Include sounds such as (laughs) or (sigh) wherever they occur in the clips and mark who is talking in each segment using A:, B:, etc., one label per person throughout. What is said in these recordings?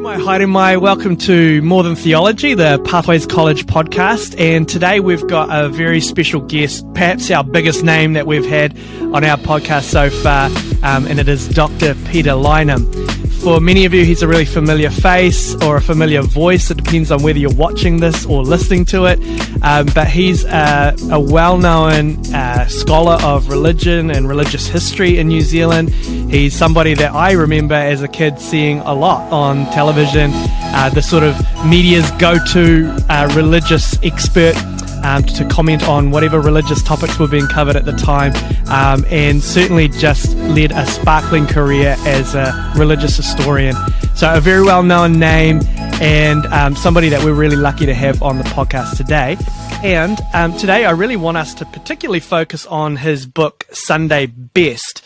A: my Haere mai. Welcome to More Than Theology, the Pathways College podcast. And today we've got a very special guest, perhaps our biggest name that we've had on our podcast so far, um, and it is Dr. Peter Lineham. For many of you, he's a really familiar face or a familiar voice. It depends on whether you're watching this or listening to it. Um, but he's a, a well known uh, scholar of religion and religious history in New Zealand. He's somebody that I remember as a kid seeing a lot on television, uh, the sort of media's go to uh, religious expert um, to comment on whatever religious topics were being covered at the time, um, and certainly just led a sparkling career as a religious historian. So, a very well known name and um, somebody that we're really lucky to have on the podcast today. And um, today, I really want us to particularly focus on his book, Sunday Best.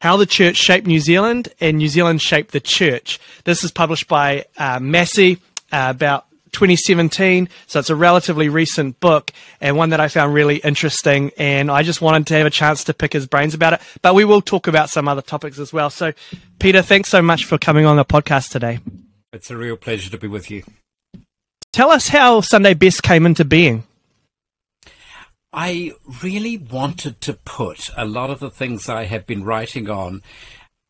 A: How the Church Shaped New Zealand and New Zealand Shaped the Church. This is published by uh, Massey uh, about 2017. So it's a relatively recent book and one that I found really interesting. And I just wanted to have a chance to pick his brains about it. But we will talk about some other topics as well. So, Peter, thanks so much for coming on the podcast today.
B: It's a real pleasure to be with you.
A: Tell us how Sunday Best came into being.
B: I really wanted to put a lot of the things I have been writing on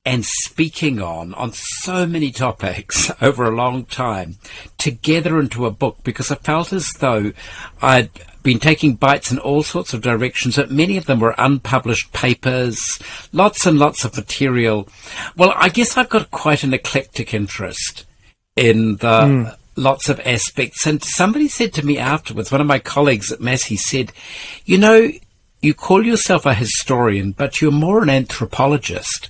B: and speaking on on so many topics (laughs) over a long time together into a book because I felt as though I'd been taking bites in all sorts of directions, but many of them were unpublished papers, lots and lots of material. Well, I guess I've got quite an eclectic interest in the mm. lots of aspects. And somebody said to me afterwards, one of my colleagues at Massey said, you know, you call yourself a historian, but you're more an anthropologist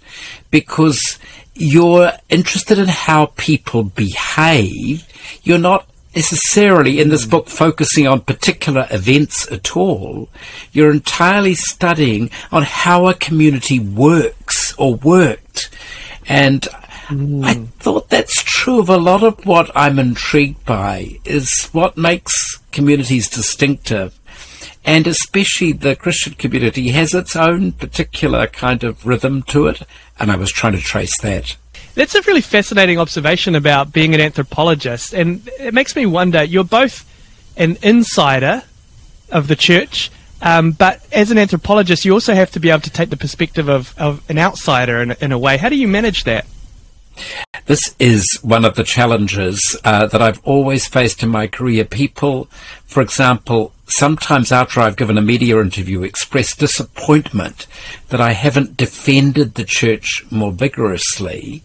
B: because you're interested in how people behave. You're not necessarily in this book focusing on particular events at all. You're entirely studying on how a community works or worked. And mm. I thought that's true of a lot of what I'm intrigued by is what makes communities distinctive and especially the Christian community has its own particular kind of rhythm to it, and I was trying to trace that.
A: That's a really fascinating observation about being an anthropologist, and it makes me wonder you're both an insider of the church, um, but as an anthropologist, you also have to be able to take the perspective of, of an outsider in, in a way. How do you manage that?
B: This is one of the challenges uh, that I've always faced in my career. People, for example, sometimes after I've given a media interview, express disappointment that I haven't defended the church more vigorously.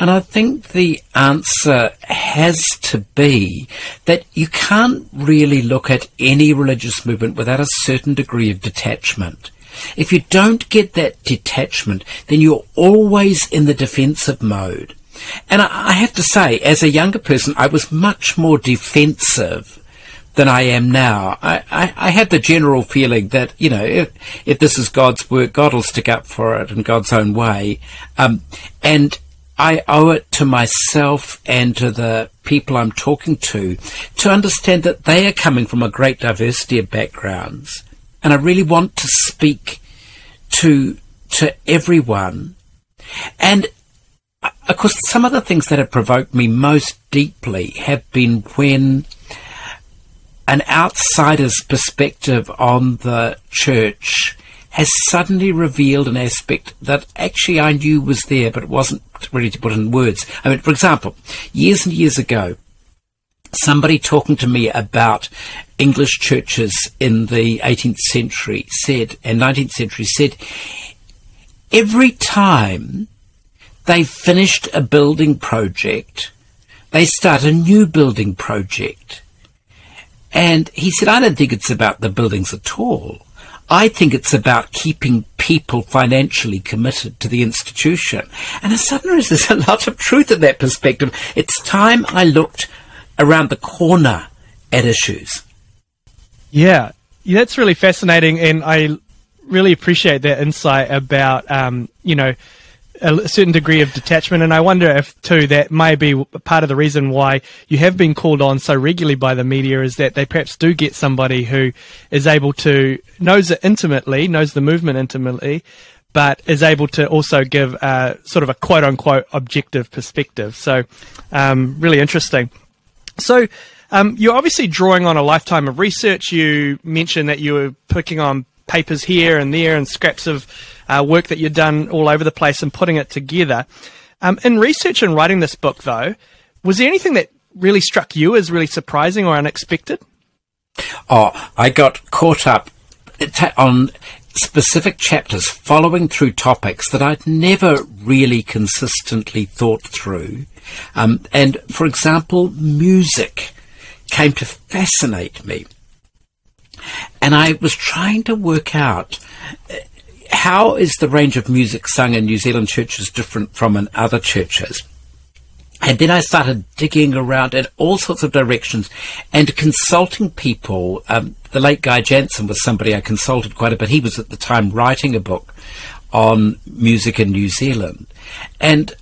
B: And I think the answer has to be that you can't really look at any religious movement without a certain degree of detachment. If you don't get that detachment, then you're always in the defensive mode. And I have to say, as a younger person, I was much more defensive than I am now. I, I, I, had the general feeling that, you know, if, if this is God's work, God will stick up for it in God's own way. Um, and I owe it to myself and to the people I'm talking to to understand that they are coming from a great diversity of backgrounds and I really want to speak to to everyone. And of course, some of the things that have provoked me most deeply have been when an outsider's perspective on the church has suddenly revealed an aspect that actually I knew was there, but it wasn't ready to put in words. I mean, for example, years and years ago, somebody talking to me about English churches in the 18th century said, and 19th century said, every time they finished a building project, they start a new building project. And he said, I don't think it's about the buildings at all. I think it's about keeping people financially committed to the institution. And as suddenly there's (laughs) a lot of truth in that perspective. It's time I looked around the corner at issues.
A: Yeah, yeah that's really fascinating, and I really appreciate that insight about um, you know a certain degree of detachment. And I wonder if, too, that may be part of the reason why you have been called on so regularly by the media is that they perhaps do get somebody who is able to, knows it intimately, knows the movement intimately, but is able to also give a, sort of a quote unquote objective perspective. So, um, really interesting. So, um, you're obviously drawing on a lifetime of research. You mentioned that you were picking on papers here and there and scraps of uh, work that you've done all over the place and putting it together. Um, in research and writing this book, though, was there anything that really struck you as really surprising or unexpected?
B: Oh, I got caught up on specific chapters following through topics that I'd never really consistently thought through. Um, and for example, music came to fascinate me. And I was trying to work out uh, how is the range of music sung in New Zealand churches different from in other churches? And then I started digging around in all sorts of directions and consulting people. Um, the late Guy Jansen was somebody I consulted quite a bit. He was at the time writing a book on music in New Zealand. And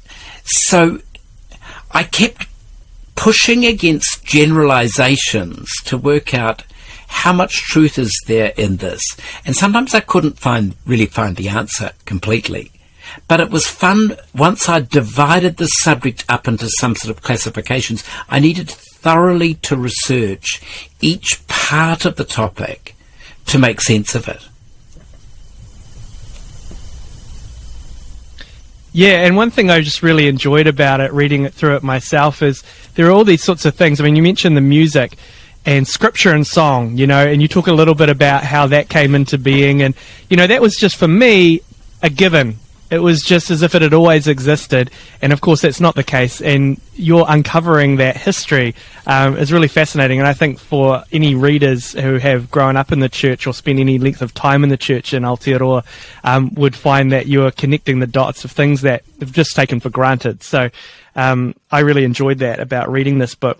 B: so I kept pushing against generalizations to work out how much truth is there in this. And sometimes I couldn't find really find the answer completely. But it was fun once I divided the subject up into some sort of classifications. I needed thoroughly to research each part of the topic to make sense of it.
A: Yeah, and one thing I just really enjoyed about it, reading it through it myself, is there are all these sorts of things. I mean, you mentioned the music and scripture and song, you know, and you talk a little bit about how that came into being. And, you know, that was just for me a given it was just as if it had always existed, and of course that's not the case. And you're uncovering that history um, is really fascinating. And I think for any readers who have grown up in the church or spent any length of time in the church in Aotearoa, um, would find that you are connecting the dots of things that they've just taken for granted. So um, I really enjoyed that about reading this book.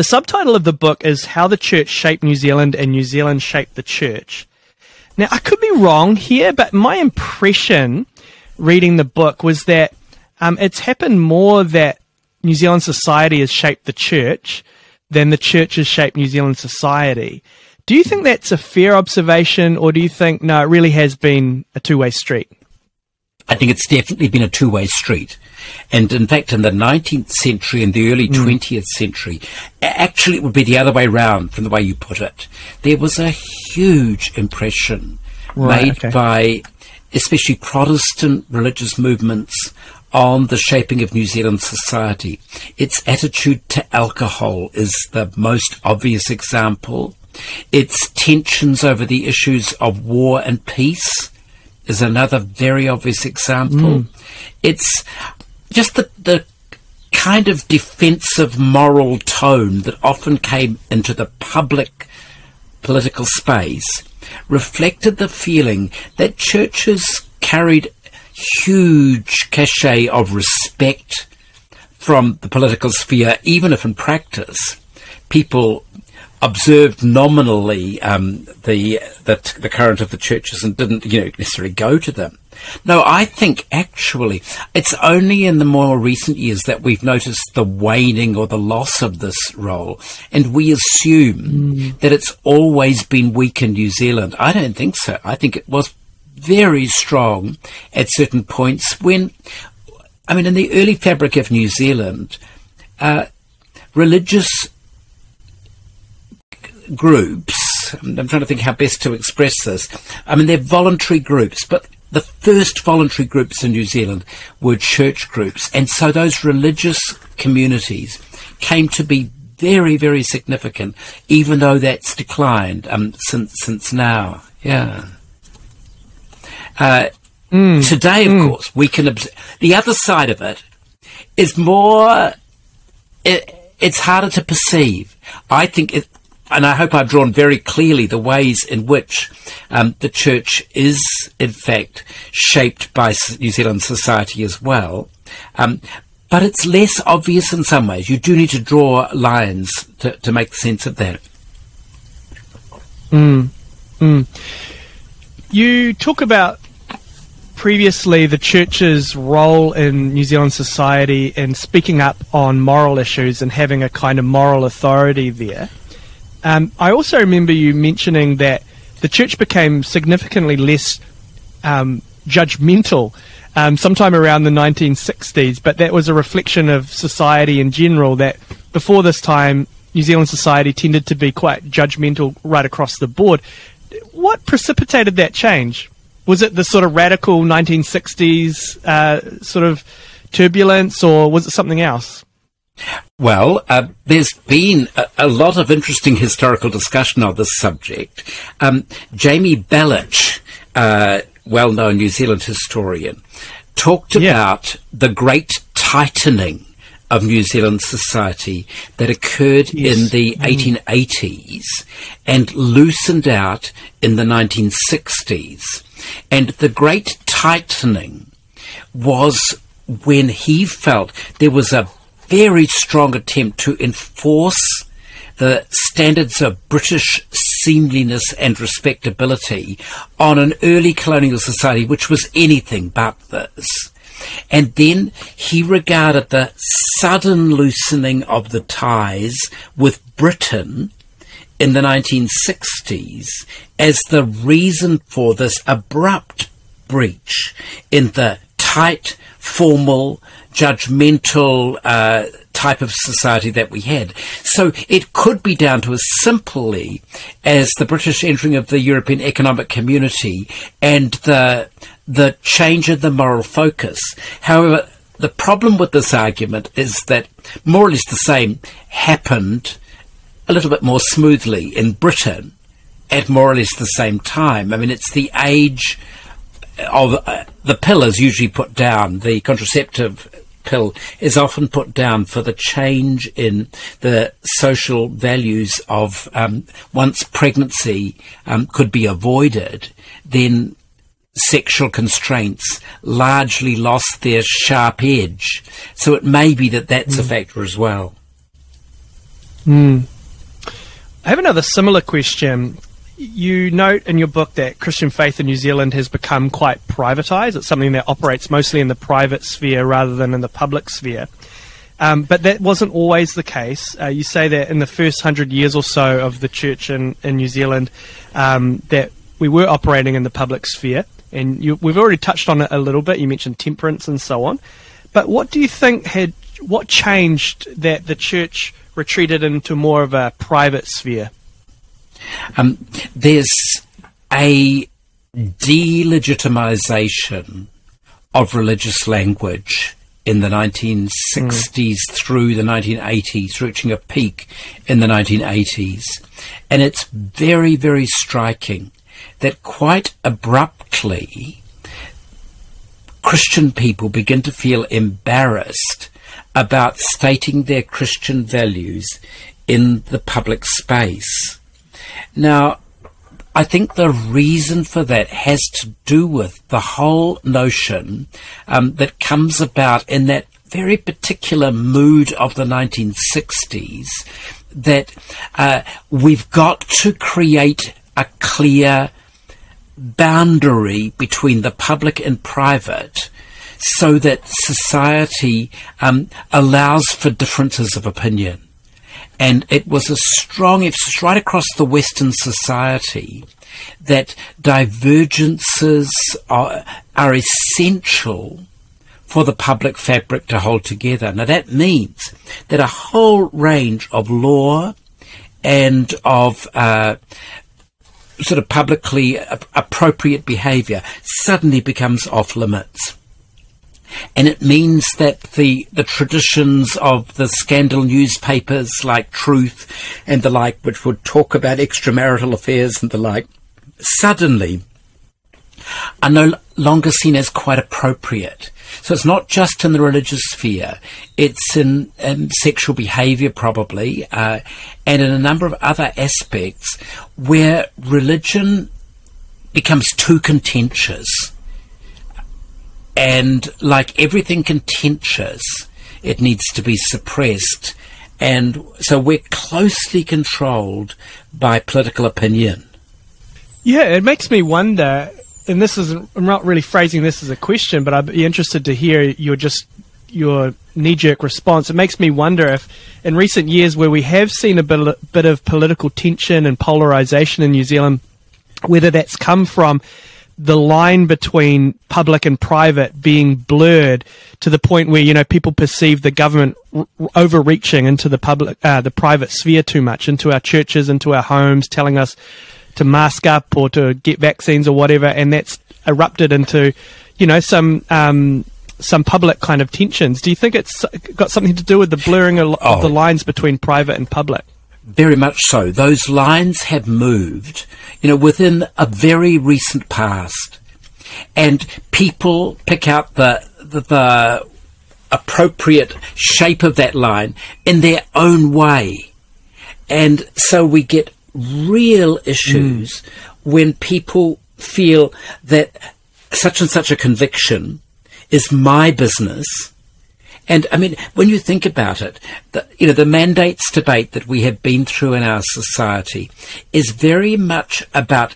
A: The subtitle of the book is How the Church Shaped New Zealand and New Zealand Shaped the Church. Now, I could be wrong here, but my impression reading the book was that um, it's happened more that New Zealand society has shaped the church than the church has shaped New Zealand society. Do you think that's a fair observation, or do you think, no, it really has been a two way street?
B: I think it's definitely been a two way street. And in fact, in the 19th century and the early mm. 20th century, actually it would be the other way round from the way you put it. There was a huge impression right, made okay. by especially Protestant religious movements on the shaping of New Zealand society. Its attitude to alcohol is the most obvious example. Its tensions over the issues of war and peace is another very obvious example. Mm. It's just the, the kind of defensive moral tone that often came into the public political space reflected the feeling that churches carried huge cachet of respect from the political sphere, even if in practice people observed nominally um, the, the, the current of the churches and didn't you know necessarily go to them. No, I think actually it's only in the more recent years that we've noticed the waning or the loss of this role, and we assume mm. that it's always been weak in New Zealand. I don't think so. I think it was very strong at certain points when, I mean, in the early fabric of New Zealand, uh, religious groups. I'm trying to think how best to express this. I mean, they're voluntary groups, but the first voluntary groups in New Zealand were church groups. And so those religious communities came to be very, very significant, even though that's declined um, since since now. Yeah. Uh, mm. Today, of mm. course, we can observe the other side of it is more. It, it's harder to perceive. I think it, and I hope I've drawn very clearly the ways in which um, the church is, in fact, shaped by New Zealand society as well. Um, but it's less obvious in some ways. You do need to draw lines to, to make sense of that.
A: Mm. Mm. You talk about previously the church's role in New Zealand society in speaking up on moral issues and having a kind of moral authority there. Um, I also remember you mentioning that the church became significantly less um, judgmental um, sometime around the 1960s, but that was a reflection of society in general. That before this time, New Zealand society tended to be quite judgmental right across the board. What precipitated that change? Was it the sort of radical 1960s uh, sort of turbulence, or was it something else?
B: Well, uh, there's been a, a, lot of interesting historical discussion on this subject. Um, Jamie Belich, uh, well-known New Zealand historian, talked yeah. about the great tightening of New Zealand society that occurred yes. in the mm. 1880s and loosened out in the 1960s. And the great tightening was when he felt there was a very strong attempt to enforce the standards of British seemliness and respectability on an early colonial society which was anything but this. And then he regarded the sudden loosening of the ties with Britain in the 1960s as the reason for this abrupt breach in the tight, formal, judgmental uh, type of society that we had. So it could be down to as simply as the British entering of the European Economic Community and the the change in the moral focus. However, the problem with this argument is that more or less the same happened a little bit more smoothly in Britain at more or less the same time. I mean, it's the age of uh, the pill is usually put down, the contraceptive pill is often put down for the change in the social values of um, once pregnancy um, could be avoided, then sexual constraints largely lost their sharp edge. So it may be that that's mm. a hmm. factor as well.
A: Mm. I have another similar question you note in your book that Christian faith in New Zealand has become quite privatized. It's something that operates mostly in the private sphere rather than in the public sphere. Um, but that wasn't always the case. Uh, you say that in the first hundred years or so of the church in, in New Zealand, um, that we were operating in the public sphere. And you, we've already touched on it a little bit. You mentioned temperance and so on. But what do you think had, what changed that the church retreated into more of a private sphere?
B: Um, there's a delegitimization of religious language in the 1960s mm. through the 1980s, reaching a peak in the 1980s. And it's very, very striking that quite abruptly, Christian people begin to feel embarrassed about stating their Christian values in the public space. Now, I think the reason for that has to do with the whole notion um, that comes about in that very particular mood of the 1960s that uh, we've got to create a clear boundary between the public and private so that society um, allows for differences of opinion. And it was a strong emphasis right across the Western society that divergences are, are essential for the public fabric to hold together. Now that means that a whole range of law and of uh, sort of publicly appropriate behaviour suddenly becomes off limits. And it means that the, the traditions of the scandal newspapers like Truth and the like, which would talk about extramarital affairs and the like, suddenly are no longer seen as quite appropriate. So it's not just in the religious sphere, it's in, in sexual behaviour, probably, uh, and in a number of other aspects where religion becomes too contentious and like everything contentious, it needs to be suppressed. And so we're closely controlled by political opinion.
A: Yeah, it makes me wonder, and this is, I'm not really phrasing this as a question, but I'd be interested to hear your just your knee-jerk response. It makes me wonder if, in recent years, where we have seen a bit, bit of political tension and polarization in New Zealand, whether that's come from the line between public and private being blurred to the point where you know people perceive the government r- overreaching into the public, uh, the private sphere too much, into our churches, into our homes, telling us to mask up or to get vaccines or whatever, and that's erupted into, you know, some um, some public kind of tensions. Do you think it's got something to do with the blurring of, oh. the lines between private and public?
B: Very much so. Those lines have moved, you know, within a very recent past, and people pick out the the, the appropriate shape of that line in their own way, and so we get real issues mm. when people feel that such and such a conviction is my business. And I mean, when you think about it, the, you know, the mandates debate that we have been through in our society is very much about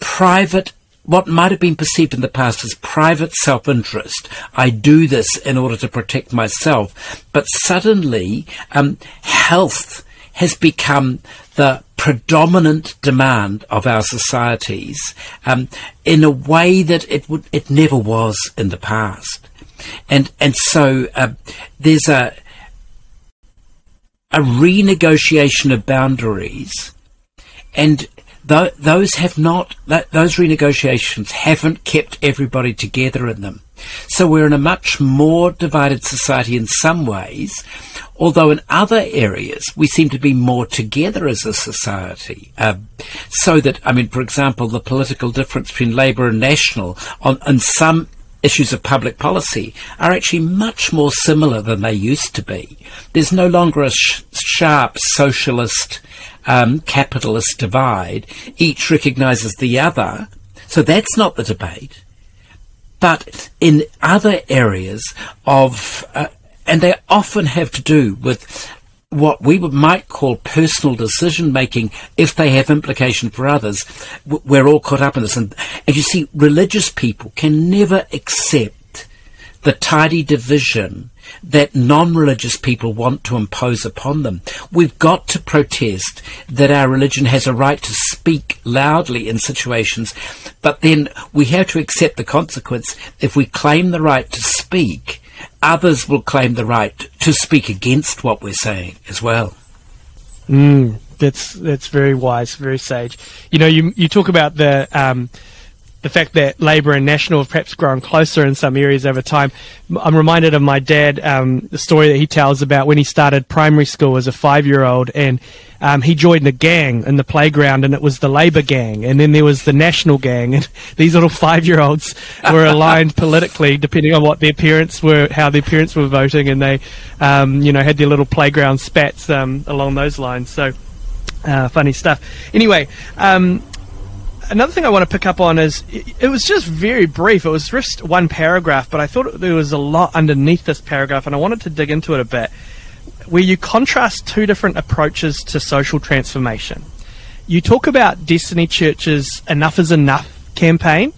B: private what might have been perceived in the past as private self interest. I do this in order to protect myself. But suddenly, um, health has become the predominant demand of our societies um, in a way that it would it never was in the past, and and so uh, there's a a renegotiation of boundaries, and th- those have not th- those renegotiations haven't kept everybody together in them. So we're in a much more divided society in some ways, although in other areas we seem to be more together as a society. Uh, so that, I mean, for example, the political difference between Labour and National on, on some issues of public policy are actually much more similar than they used to be. There's no longer a sh- sharp socialist um, capitalist divide. Each recognises the other. So that's not the debate. But in other areas of, uh, and they often have to do with what we might call personal decision making if they have implication for others. We're all caught up in this. And, and you see, religious people can never accept the tidy division that non-religious people want to impose upon them. We've got to protest that our religion has a right to speak loudly in situations, but then we have to accept the consequence. If we claim the right to speak, others will claim the right to speak against what we're saying as well.
A: Mm, that's that's very wise, very sage. You know, you you talk about the um, the fact that Labour and National have perhaps grown closer in some areas over time. I'm reminded of my dad, um, the story that he tells about when he started primary school as a five year old and um, he joined a gang in the playground and it was the Labour gang and then there was the National gang and (laughs) these little five year olds were aligned (laughs) politically depending on what their parents were, how their parents were voting and they, um, you know, had their little playground spats um, along those lines. So, uh, funny stuff. Anyway, um, another thing I want to pick up on is it, was just very brief. It was just one paragraph, but I thought there was a lot underneath this paragraph, and I wanted to dig into it a bit. Where you contrast two different approaches to social transformation. You talk about Destiny Church's Enough is Enough campaign,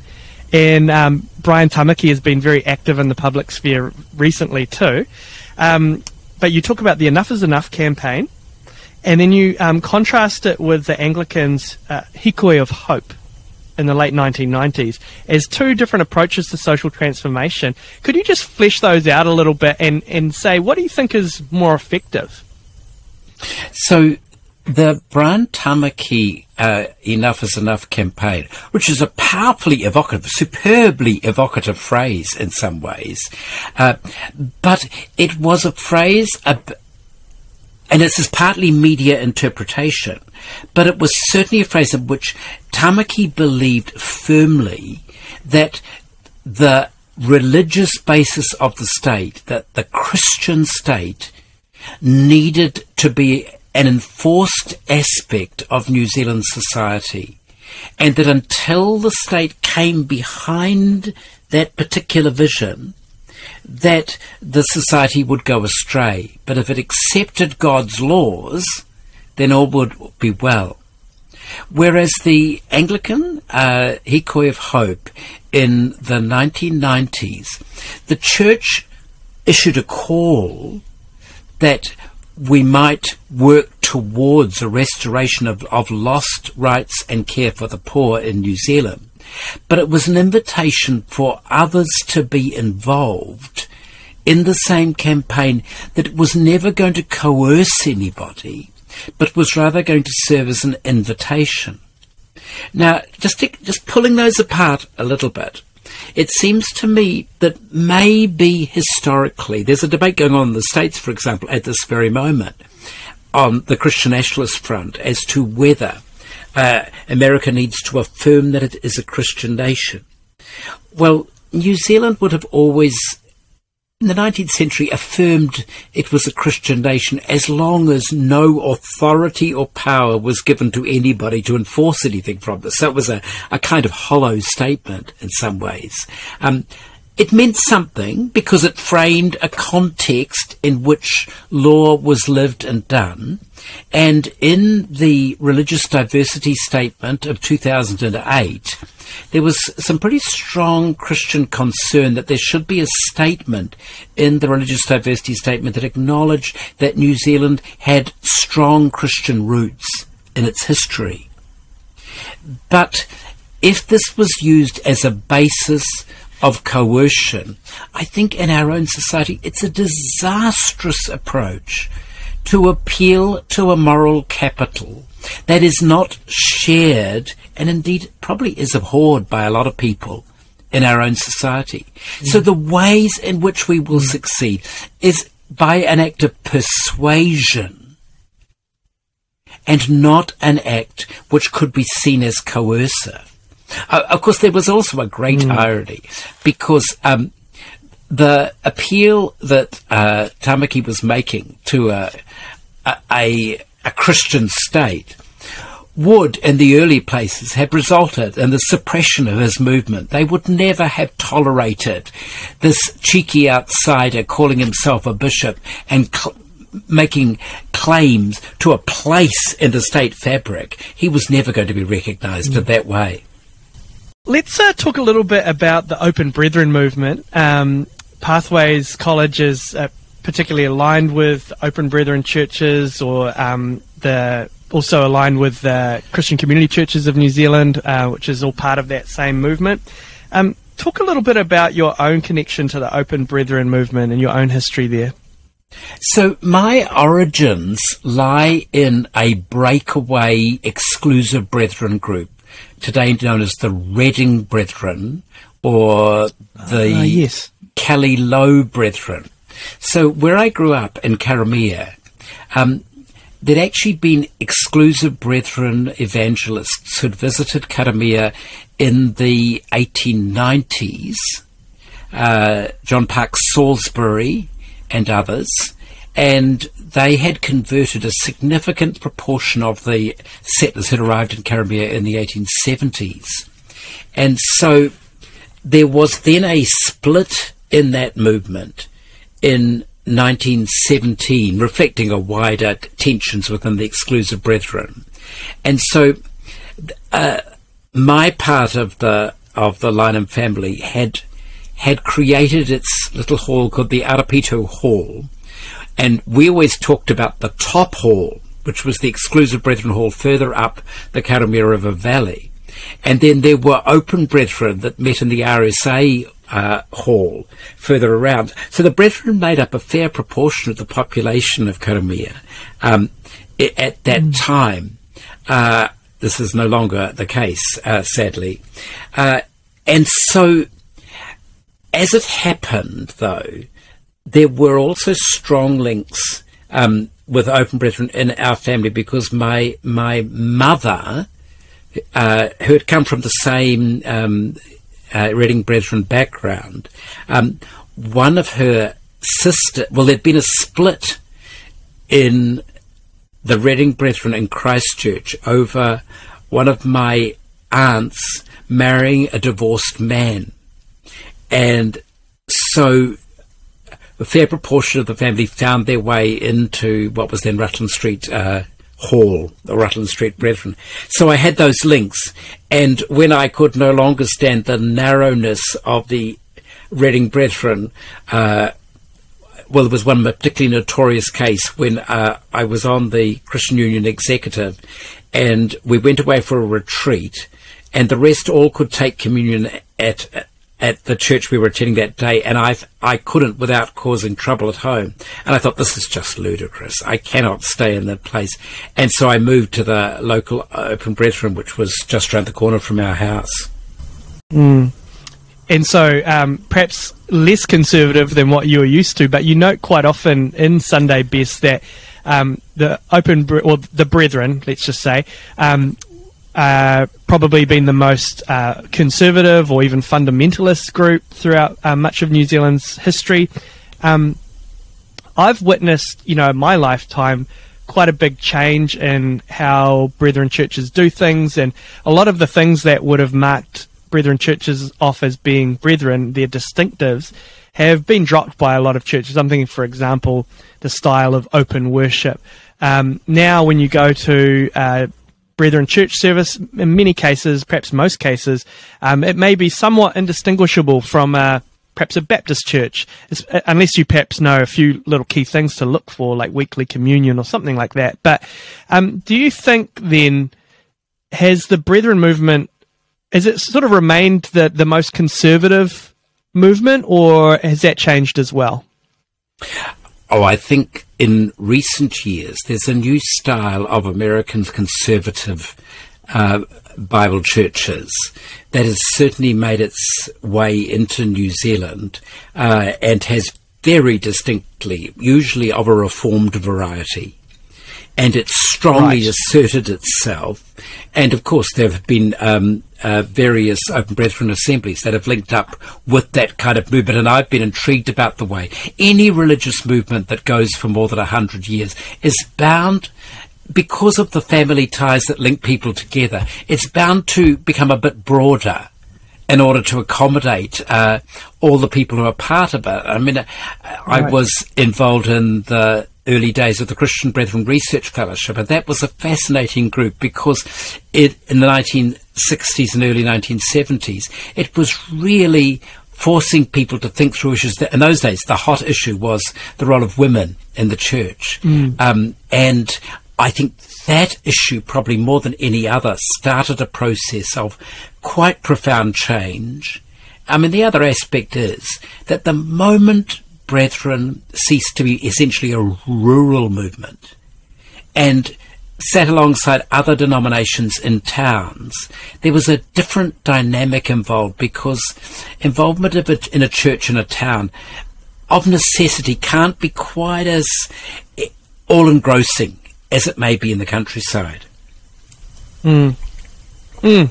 A: and um, Brian Tamaki has been very active in the public sphere recently too. Um, but you talk about the Enough is Enough campaign, and then you um, contrast it with the Anglicans' uh, Hikoi of Hope in the late 1990s as two different approaches to social transformation. Could you just flesh those out a little bit and, and say, what do you think is more effective?
B: So, the Brian Tamaki uh, Enough is Enough campaign, which is a powerfully evocative, superbly evocative phrase in some ways, uh, but it was a phrase, and this is partly media interpretation, but it was certainly a phrase in which Tamaki believed firmly that the religious basis of the state, that the Christian state, needed to be an enforced aspect of New Zealand society. And that until the state came behind that particular vision, that the society would go astray. But if it accepted God's laws, then all would be well. Whereas the Anglican uh, Hikoi of Hope in the 1990s, the church issued a call that we might work towards a restoration of, of lost rights and care for the poor in New Zealand. But it was an invitation for others to be involved in the same campaign that was never going to coerce anybody, but was rather going to serve as an invitation. Now, just to, just pulling those apart a little bit, it seems to me that maybe historically, there's a debate going on in the States, for example, at this very moment, on the Christian nationalist front as to whether uh, America needs to affirm that it is a Christian nation. Well, New Zealand would have always in the 19th century affirmed it was a Christian nation as long as no authority or power was given to anybody to enforce anything from this. So it was a, a kind of hollow statement in some ways. Um, it meant something because it framed a context in which law was lived and done. And in the Religious Diversity Statement of 2008, there was some pretty strong Christian concern that there should be a statement in the Religious Diversity Statement that acknowledged that New Zealand had strong Christian roots in its history. But if this was used as a basis of coercion, I think in our own society it's a disastrous approach to appeal to a moral capital that is not shared and indeed probably is abhorred by a lot of people in our own society. Mm. So the ways in which we will mm. succeed is by an act of persuasion and not an act which could be seen as coercive. Uh, of course, there was also a great mm. irony because um, the appeal that uh, Tamaki was making to a, a, a Christian state would, in the early places, have resulted in the suppression of his movement. They would never have tolerated this cheeky outsider calling himself a bishop and cl- making claims to a place in the state fabric. He was never going to be recognised mm. in that way.
A: Let's uh, talk a little bit about the Open Brethren movement. Um, Pathways College is uh, particularly aligned with Open Brethren churches or um, the also aligned with the Christian Community Churches of New Zealand, uh, which is all part of that same movement. Um, talk a little bit about your own connection to the Open Brethren movement and your own history there.
B: So, my origins lie in a breakaway exclusive brethren group today known as the Reading Brethren or the uh, yes. Kelly Lowe Brethren. So where I grew up in Karamea, um, there'd actually been exclusive Brethren evangelists who'd visited Karamea in the 1890s. Uh, John Park Salisbury and others, and they had converted a significant proportion of the settlers who had arrived in Karamea in the 1870s. And so there was then a split in that movement in 1917, reflecting a wider tensions within the exclusive brethren. And so uh, my part of the of the Lineham family had had created its little hall called the Arapito Hall, and we always talked about the top hall, which was the exclusive Brethren Hall further up the Karamea River Valley. And then there were open brethren that met in the RSA uh, hall further around. So the brethren made up a fair proportion of the population of Karamea um, at that mm. time. Uh, this is no longer the case, uh, sadly. Uh, and so, as it happened, though, there were also strong links um, with Open Brethren in our family because my my mother, uh, who had come from the same um, uh, Reading Brethren background, um, one of her sister, well, there'd been a split in the Reading Brethren in Christchurch over one of my aunts marrying a divorced man. And so a fair proportion of the family found their way into what was then Rutland Street uh, Hall, the Rutland Street Brethren. So I had those links, and when I could no longer stand the narrowness of the Reading Brethren, uh, well, there was one particularly notorious case when uh, I was on the Christian Union executive, and we went away for a retreat, and the rest all could take communion at at the church we were attending that day, and I I couldn't without causing trouble at home. And I thought this is just ludicrous. I cannot stay in that place, and so I moved to the local Open Brethren, which was just around the corner from our house.
A: Mm. And so, um, perhaps less conservative than what you're used to, but you note quite often in Sunday Best that um, the open or the brethren, let's just say, um, uh, probably been the most uh, conservative or even fundamentalist group throughout uh, much of New Zealand's history. Um, I've witnessed, you know, in my lifetime, quite a big change in how Brethren churches do things, and a lot of the things that would have marked Brethren churches off as being Brethren, their distinctives, have been dropped by a lot of churches. I'm thinking, for example, the style of open worship. Um, now, when you go to uh, Brethren church service, in many cases, perhaps most cases, um, it may be somewhat indistinguishable from uh, perhaps a Baptist church, uh, unless you perhaps know a few little key things to look for, like weekly communion or something like that. But um, do you think then has the Brethren movement has it sort of remained the the most conservative movement, or has that changed as well?
B: Oh, I think in recent years there's a new style of American conservative uh, Bible churches that has certainly made its way into New Zealand uh, and has very distinctly, usually of a reformed variety and it strongly right. asserted itself. And of course, there have been um, uh, various Open Brethren assemblies that have linked up with that kind of movement. And I've been intrigued about the way any religious movement that goes for more than a hundred years is bound. Because of the family ties that link people together, it's bound to become a bit broader in order to accommodate uh, all the people who are part of it. I mean, right. I was involved in the early days of the Christian Brethren Research Fellowship, and that was a fascinating group because it, in the 1960s and early 1970s, it was really forcing people to think through issues that in those days the hot issue was the role of women in the church. Mm. Um, and I think that issue, probably more than any other, started a process of quite profound change. I mean, the other aspect is that the moment Brethren ceased to be essentially a rural movement and sat alongside other denominations in towns, there was a different dynamic involved because involvement of it in a church in a town of necessity can't be quite as all engrossing as it may be in the countryside.
A: Hmm. Hmm.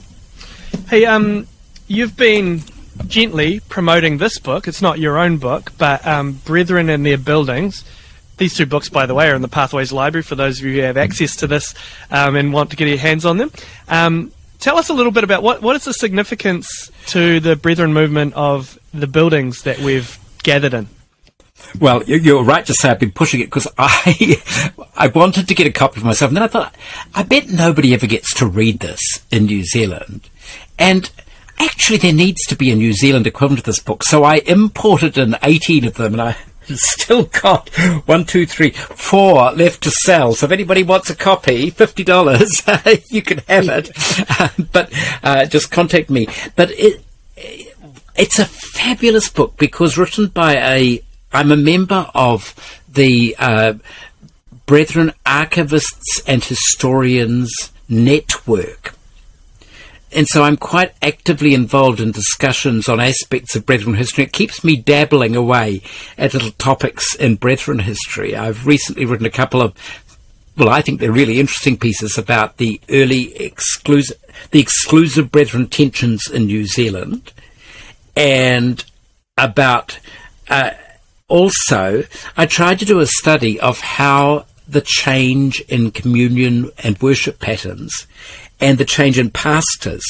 A: Hey, um, you've been gently promoting this book. It's not your own book, but um, Brethren and Their Buildings. These two books, by the way, are in the Pathways Library for those of you who have access to this um, and want to get your hands on them. Um, tell us a little bit about what, what is the significance to the Brethren movement of the buildings that we've gathered in?
B: Well, you're right to say I've been pushing it because I (laughs) I wanted to get a copy for myself, and then I thought I bet nobody ever gets to read this in New Zealand, and actually there needs to be a New Zealand equivalent of this book. So I imported in 18 of them and I (laughs) still got one, two, three, four left to sell. So if anybody wants a copy, $50, (laughs) you can have it. (laughs) but uh, just contact me. But it, it's a fabulous book because written by a, I'm a member of the uh, Brethren Archivists and Historians Network. And so I'm quite actively involved in discussions on aspects of Brethren history. It keeps me dabbling away at little topics in Brethren history. I've recently written a couple of well, I think they're really interesting pieces about the early exclusive, the exclusive Brethren tensions in New Zealand, and about uh, also I tried to do a study of how the change in communion and worship patterns and the change in pastors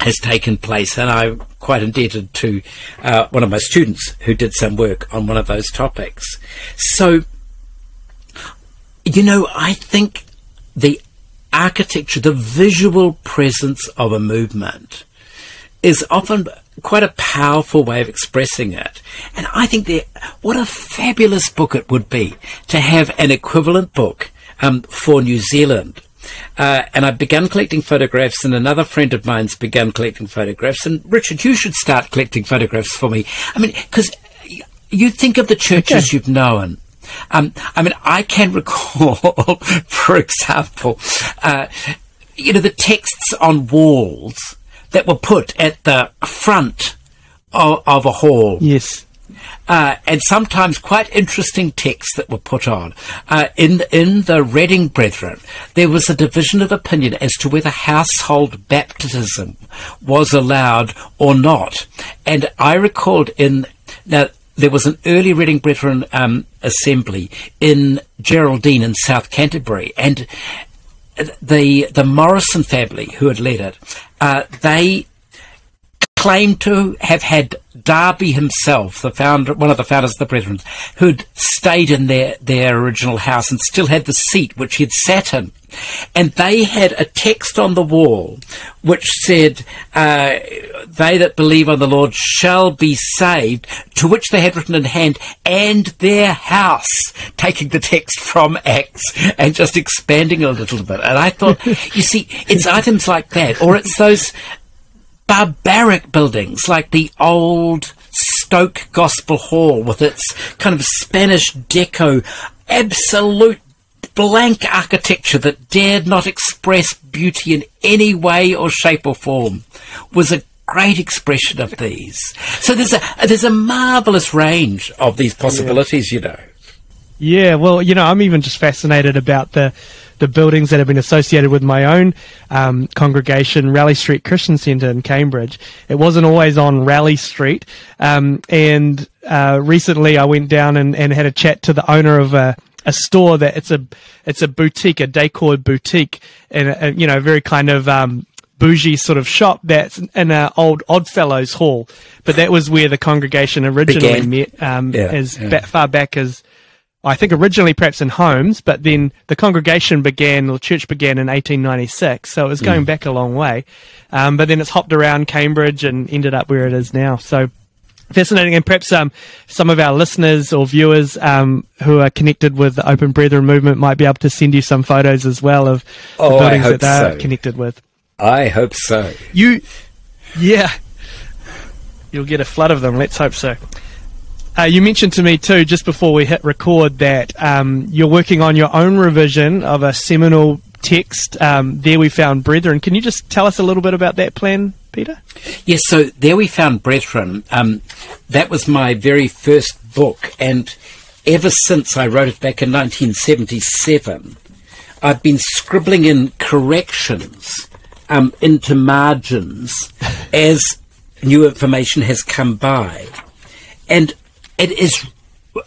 B: has taken place, and I'm quite indebted to uh, one of my students who did some work on one of those topics. So, you know, I think the architecture, the visual presence of a movement is often quite a powerful way of expressing it. And I think that what a fabulous book it would be to have an equivalent book um, for New Zealand uh, and I began collecting photographs, and another friend of mine's began collecting photographs. And Richard, you should start collecting photographs for me. I mean, because you think of the churches okay. you've known. Um, I mean, I can (laughs) recall, for example, uh, you know, the texts on walls that were put at the front of, of a hall.
A: Yes.
B: Uh, and sometimes quite interesting texts that were put on. Uh, in in the Reading Brethren, there was a division of opinion as to whether household baptism was allowed or not. And I recalled in now there was an early Reading Brethren um, assembly in Geraldine in South Canterbury, and the the Morrison family who had led it, uh, they claimed to have had Darby himself, the founder, one of the founders of the Brethren, who'd stayed in their, their original house and still had the seat which he'd sat in. And they had a text on the wall which said, uh, They that believe on the Lord shall be saved, to which they had written in hand, and their house, (laughs) taking the text from Acts and just expanding a little bit. And I thought, (laughs) you see, it's items like that, or it's those barbaric buildings like the old Stoke Gospel Hall with its kind of Spanish deco, absolute blank architecture that dared not express beauty in any way or shape or form was a great expression of these. So there's a there's a marvelous range of these possibilities, yeah. you know.
A: Yeah, well, you know, I'm even just fascinated about the the buildings that have been associated with my own um, congregation, Raleigh Street Christian Centre in Cambridge. It wasn't always on Raleigh Street. Um, and uh, recently I went down and, and had a chat to the owner of a, a store that it's a it's a boutique, a decor boutique, and a, you know, very kind of um, bougie sort of shop that's in an old Oddfellows Hall. But that was where the congregation originally Began. met, um, yeah, as yeah. far back as I think originally perhaps in homes, but then the congregation began, the church began in 1896, so it was going mm. back a long way. Um, but then it's hopped around Cambridge and ended up where it is now. So fascinating, and perhaps um, some of our listeners or viewers um, who are connected with the Open Brethren movement might be able to send you some photos as well of
B: oh,
A: the buildings
B: that
A: they're
B: so.
A: connected with.
B: I hope so.
A: You, yeah, you'll get a flood of them. Let's hope so. Uh, you mentioned to me too, just before we hit record, that um, you're working on your own revision of a seminal text. Um, there we found Brethren. Can you just tell us a little bit about that plan, Peter?
B: Yes, so there we found Brethren. Um, that was my very first book, and ever since I wrote it back in 1977, I've been scribbling in corrections um, into margins (laughs) as new information has come by. And it is.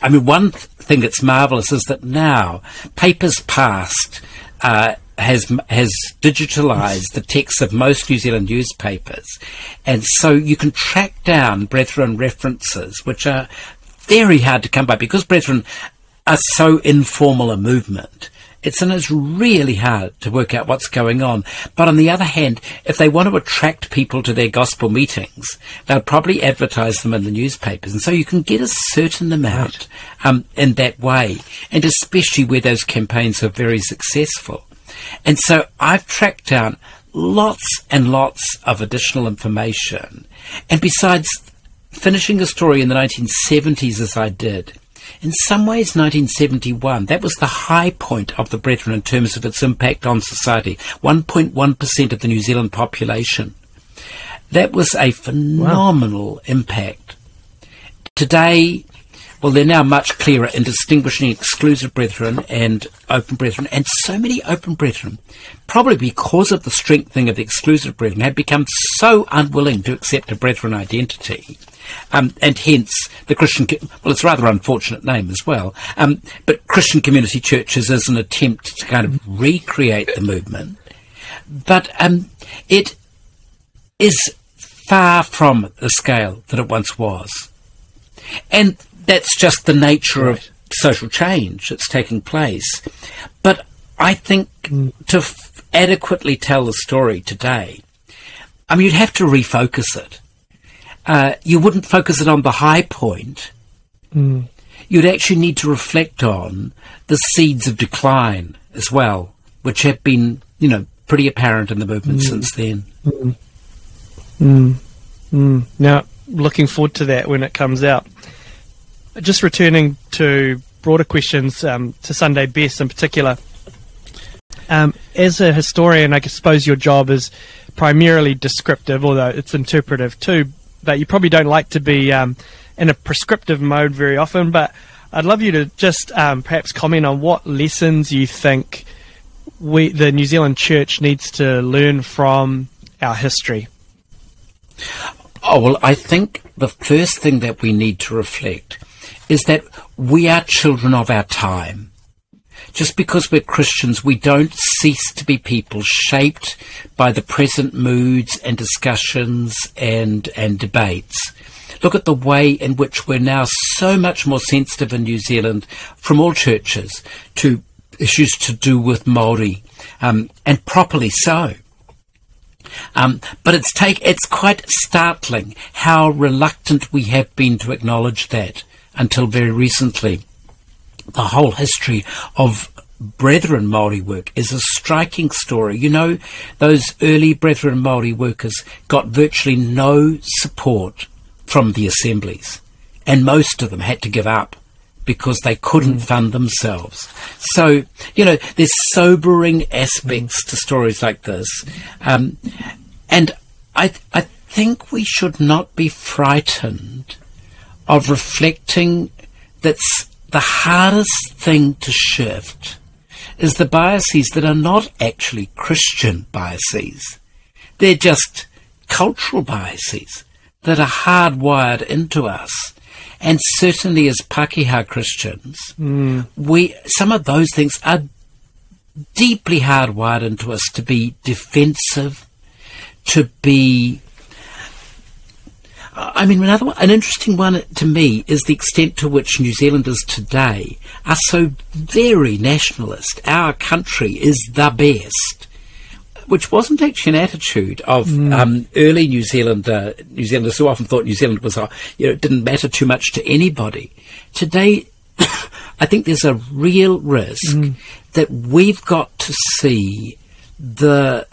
B: I mean, one thing that's marvelous is that now Papers Past uh, has has digitalised the text of most New Zealand newspapers, and so you can track down Brethren references, which are very hard to come by because Brethren are so informal a movement. It's and it's really hard to work out what's going on. But on the other hand, if they want to attract people to their gospel meetings, they'll probably advertise them in the newspapers, and so you can get a certain amount right. um, in that way, and especially where those campaigns are very successful. And so I've tracked down lots and lots of additional information, and besides finishing a story in the 1970s as I did in some ways, 1971, that was the high point of the Brethren in terms of its impact on society. 1.1% of the New Zealand population. That was a phenomenal wow. impact. Today, well, they're now much clearer in distinguishing exclusive brethren and open brethren, and so many open brethren, probably because of the strengthening of the exclusive brethren, have become so unwilling to accept a brethren identity. Um, and hence the Christian, well, it's a rather unfortunate name as well, um, but Christian community churches is an attempt to kind of recreate the movement. But um, it is far from the scale that it once was. And that's just the nature right. of social change that's taking place. But I think mm. to f- adequately tell the story today, I mean, you'd have to refocus it. Uh, you wouldn't focus it on the high point. Mm. You'd actually need to reflect on the seeds of decline as well which have been, you know, pretty apparent in the movement mm. since then.
A: Mm. Mm. mm. Now, looking forward to that when it comes out. Just returning to broader questions um, to Sunday Best in particular. Um, as a historian, I suppose your job is primarily descriptive, although it's interpretive too. But you probably don't like to be um, in a prescriptive mode very often. But I'd love you to just um, perhaps comment on what lessons you think we, the New Zealand Church, needs to learn from our history.
B: Oh, well, I think the first thing that we need to reflect is that we are children of our time. Just because we're Christians, we don't cease to be people shaped by the present moods and discussions and, and debates. Look at the way in which we're now so much more sensitive in New Zealand from all churches to issues to do with Māori, um, and properly so. Um, but it's take it's quite startling how reluctant we have been to acknowledge that until very recently. The whole history of Brethren Maori work is a striking story. You know, those early Brethren Maori workers got virtually no support from the assemblies, and most of them had to give up because they couldn't mm. fund themselves. So, you know, there's sobering aspects to stories like this. Um, and I, I think we should not be frightened of reflecting that's the hardest thing to shift is the biases that are not actually Christian biases. They're just cultural biases that are hardwired into us. And certainly as Pakeha Christians, mm. we, some of those things are deeply hardwired into us to be defensive, to be I mean, another one, an interesting one to me is the extent to which New Zealanders today are so very nationalist. Our country is the best, which wasn't actually an attitude of mm. um, early New Zealander New Zealanders who often thought New Zealand was, you know, it didn't matter too much to anybody. Today, (coughs) I think there's a real risk mm. that we've got to see the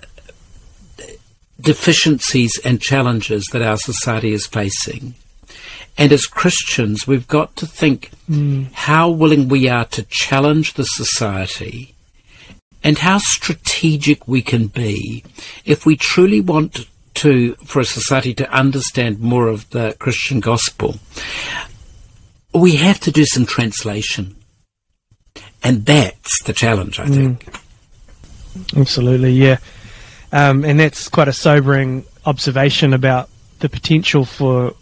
B: deficiencies and challenges that our society is facing. And as Christians, we've got to think mm. how willing we are to challenge the society and how strategic we can be if we truly want to, for a society to understand more of the Christian gospel. We have to do some translation. And that's the challenge, I think.
A: Mm. Absolutely, yeah. Um, and that's quite a sobering observation about the potential for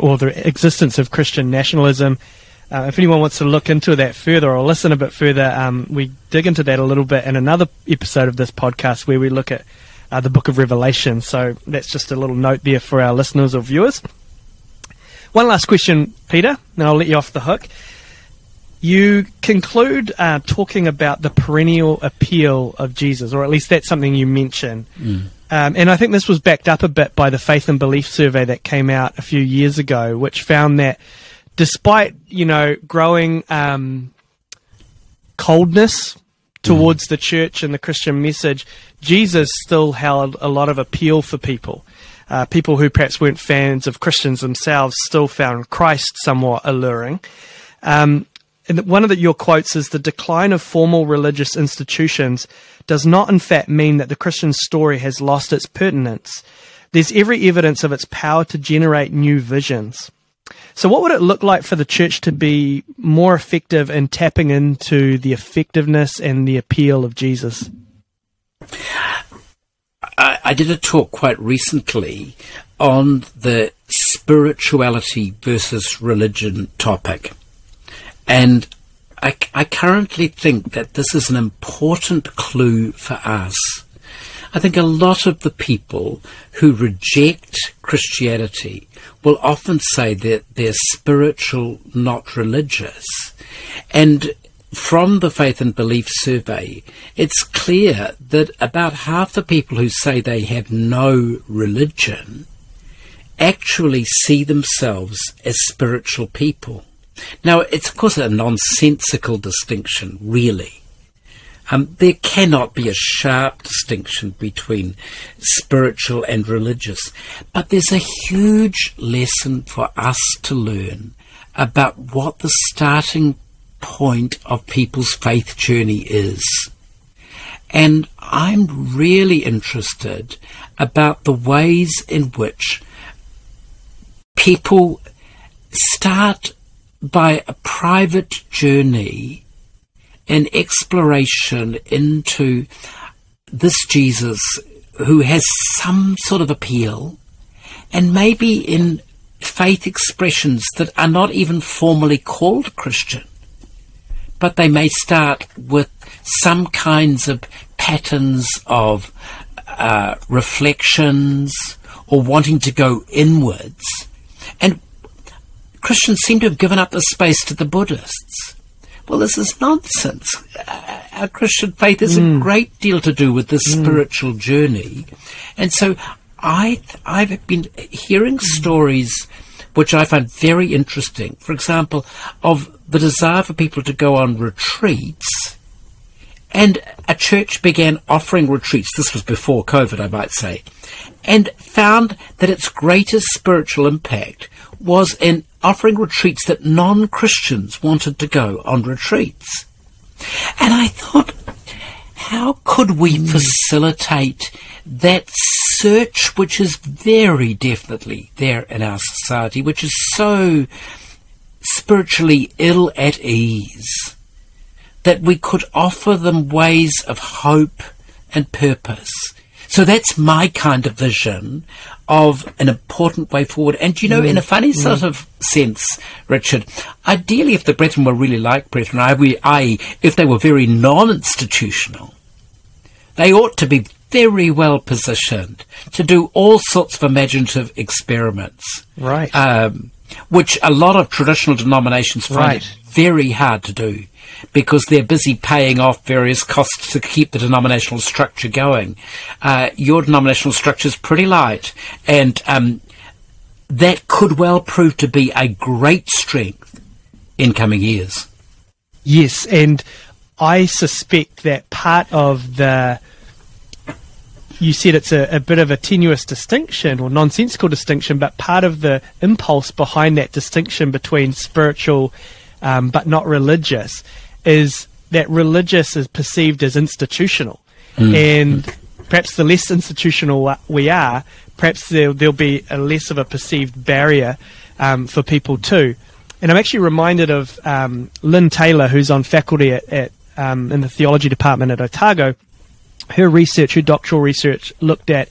A: or the existence of Christian nationalism. Uh, if anyone wants to look into that further or listen a bit further, um, we dig into that a little bit in another episode of this podcast where we look at uh, the book of Revelation. So that's just a little note there for our listeners or viewers. One last question, Peter, and I'll let you off the hook. You conclude uh, talking about the perennial appeal of Jesus, or at least that's something you mention. Mm. Um, and I think this was backed up a bit by the Faith and Belief survey that came out a few years ago, which found that despite you know growing um, coldness towards mm. the church and the Christian message, Jesus still held a lot of appeal for people. Uh, people who perhaps weren't fans of Christians themselves still found Christ somewhat alluring. Um, and one of the, your quotes is the decline of formal religious institutions does not in fact mean that the Christian story has lost its pertinence. There's every evidence of its power to generate new visions. So, what would it look like for the church to be more effective in tapping into the effectiveness and the appeal of Jesus?
B: I, I did a talk quite recently on the spirituality versus religion topic. And I, I currently think that this is an important clue for us. I think a lot of the people who reject Christianity will often say that they're spiritual, not religious. And from the Faith and Belief survey, it's clear that about half the people who say they have no religion actually see themselves as spiritual people. Now, it's of course a nonsensical distinction, really. Um, there cannot be a sharp distinction between spiritual and religious, but there's a huge lesson for us to learn about what the starting point of people's faith journey is. And I'm really interested about the ways in which people start by a private journey an exploration into this Jesus who has some sort of appeal and maybe in faith expressions that are not even formally called Christian, but they may start with some kinds of patterns of uh, reflections or wanting to go inwards. Christians seem to have given up the space to the Buddhists. Well, this is nonsense. Our Christian faith has mm. a great deal to do with the mm. spiritual journey. And so I, I've been hearing mm. stories which I find very interesting. For example, of the desire for people to go on retreats. And a church began offering retreats. This was before COVID, I might say. And found that its greatest spiritual impact was in offering retreats that non Christians wanted to go on retreats. And I thought, how could we mm. facilitate that search, which is very definitely there in our society, which is so spiritually ill at ease, that we could offer them ways of hope and purpose so that's my kind of vision of an important way forward. And you know, mm. in a funny mm. sort of sense, Richard, ideally, if the Brethren were really like Brethren, i.e., if they were very non-institutional, they ought to be very well positioned to do all sorts of imaginative experiments.
A: Right.
B: Um, which a lot of traditional denominations find right. very hard to do because they're busy paying off various costs to keep the denominational structure going. Uh, your denominational structure is pretty light, and um, that could well prove to be a great strength in coming years.
A: Yes, and I suspect that part of the you said it's a, a, bit of a tenuous distinction or nonsensical distinction, but part of the impulse behind that distinction between spiritual um, but not religious is that religious is perceived as institutional. Mm. And perhaps the less institutional we are, perhaps there, will be a less of a perceived barrier um, for people too. And I'm actually reminded of um, Lynne Taylor, who's on faculty at, at um, in the theology department at Otago. Her research, her doctoral research, looked at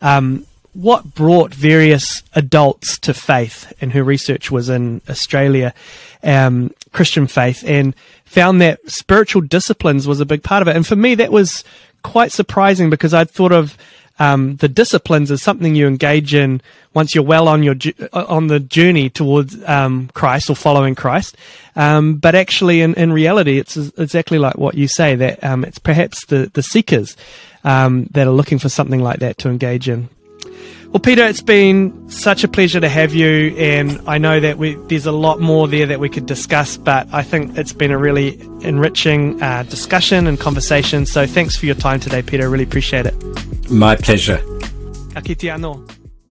A: um, what brought various adults to faith, and her research was in Australia, um, Christian faith, and found that spiritual disciplines was a big part of it. And for me, that was quite surprising because I'd thought of um, the disciplines as something you engage in once you're well on your uh, on the journey towards um, Christ or following Christ. Um, but actually, in, in reality, it's exactly like what you say that um, it's perhaps the the seekers um, that are looking for something like that to engage in. Well, Peter, it's been such a pleasure to have you, and I know that we, there's a lot more there that we could discuss, but I think it's been a really enriching uh, discussion and conversation. So thanks for your time today, Peter. I really appreciate it.
B: My pleasure.
A: Ka